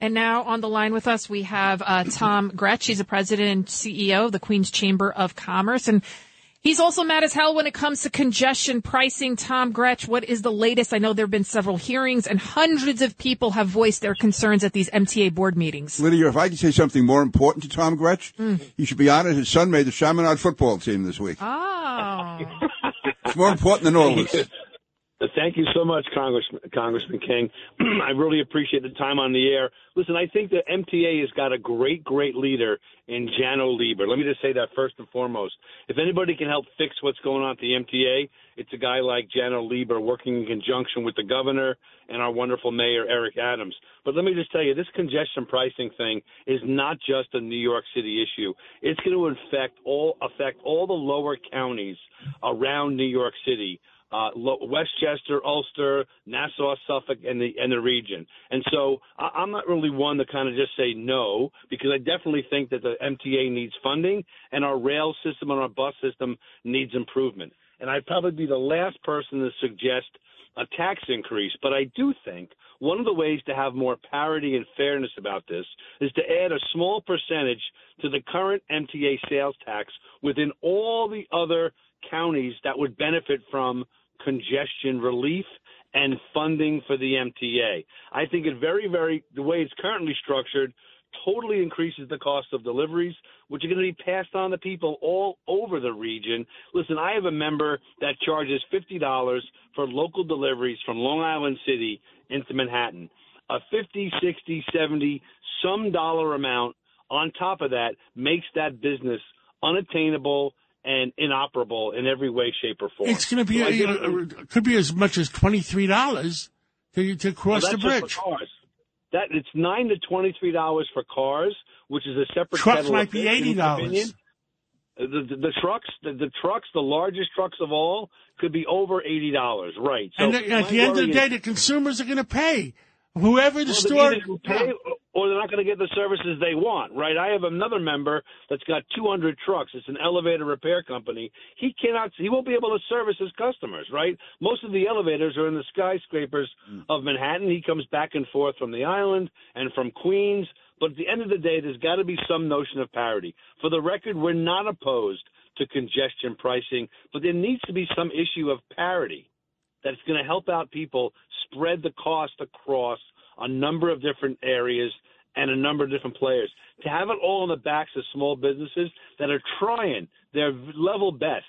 And now on the line with us, we have uh, Tom Grech. He's the president and CEO of the Queens Chamber of Commerce. And he's also mad as hell when it comes to congestion pricing. Tom Grech, what is the latest? I know there have been several hearings and hundreds of people have voiced their concerns at these MTA board meetings. Lydia, if I could say something more important to Tom Grech, Mm. he should be honored his son made the Chaminade football team this week. Oh. It's more important than all this. Thank you so much, Congressman, Congressman King. I really appreciate the time on the air. Listen, I think the MTA has got a great, great leader in Janno Lieber. Let me just say that first and foremost. If anybody can help fix what's going on at the MTA, it's a guy like Janno Lieber working in conjunction with the governor and our wonderful mayor, Eric Adams. But let me just tell you, this congestion pricing thing is not just a New York City issue. It's going to affect all affect all the lower counties around New York City uh, Westchester, Ulster, Nassau, Suffolk, and the and the region. And so I, I'm not really one to kind of just say no because I definitely think that the MTA needs funding and our rail system and our bus system needs improvement. And I'd probably be the last person to suggest a tax increase, but I do think one of the ways to have more parity and fairness about this is to add a small percentage to the current MTA sales tax within all the other counties that would benefit from congestion relief and funding for the MTA. I think it very, very, the way it's currently structured, totally increases the cost of deliveries, which are going to be passed on to people all over the region. Listen, I have a member that charges $50 for local deliveries from Long Island City into Manhattan. A 50, 60, 70, some dollar amount on top of that makes that business unattainable and inoperable in every way, shape, or form. It's going to be, So a, a- could be as much as twenty three dollars to to cross Well, the bridge. That it's nine to twenty three dollars for cars, which is a separate. Trucks might be my $80. The, the, the trucks, the, the trucks, the largest trucks of all, could be over eighty dollars. Right. So and the- at the end of the day, is- the consumers are going to pay. Whoever the well, store. they're either gonna pay or they're not going to get the services they want, right? I have another member that's got 200 trucks. It's an elevator repair company. He cannot, he won't be able to service his customers, right? Most of the elevators are in the skyscrapers hmm. of Manhattan. He comes back and forth from the island and from Queens. But at the end of the day, there's got to be some notion of parity. For the record, we're not opposed to congestion pricing, but there needs to be some issue of parity that's going to help out people spread the cost across a number of different areas and a number of different players. To have it all on the backs of small businesses that are trying their level best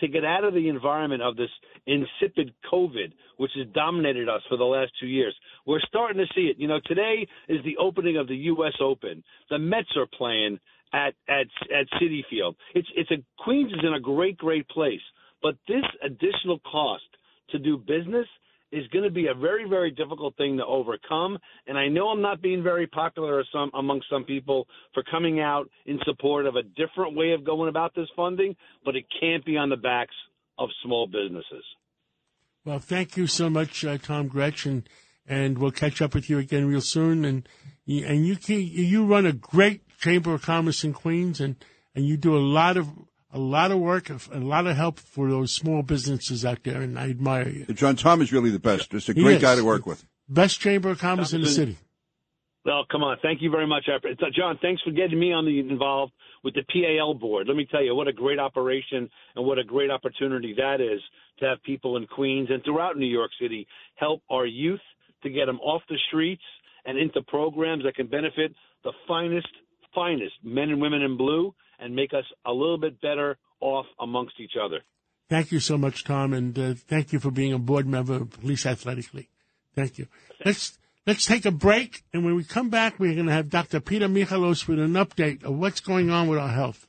to get out of the environment of this insipid COVID, which has dominated us for the last two years. We're starting to see it. You know, today is the opening of the U.S. Open. The Mets are playing at at at Citi Field. It's it's a Queens is in a great great place, but this additional cost to do business is going to be a very very difficult thing to overcome. And I know I'm not being very popular some among some people for coming out in support of a different way of going about this funding, but it can't be on the backs of small businesses. Well, thank you so much, uh, Tom Gretchen, and we'll catch up with you again real soon. And and you can, you run a great chamber of commerce in Queens, and and you do a lot of a lot of work, a lot of help for those small businesses out there, and I admire you. John Tom is really the best. Just a He great is. guy to work with. Best chamber of commerce in the city. Well, come on. Thank you very much. I- uh, John, thanks for getting me on the involved with the PAL board. Let me tell you what a great operation and what a great opportunity that is to have people in Queens and throughout New York City help our youth to get them off the streets and into programs that can benefit the finest, finest men and women in blue and make us a little bit better off amongst each other. Thank you so much, Tom, and uh, thank you for being a board member of Police Athletic League. Thank you. Let's let's take a break, and when we come back, we're going to have Dr. Peter Michalos with an update of what's going on with our health.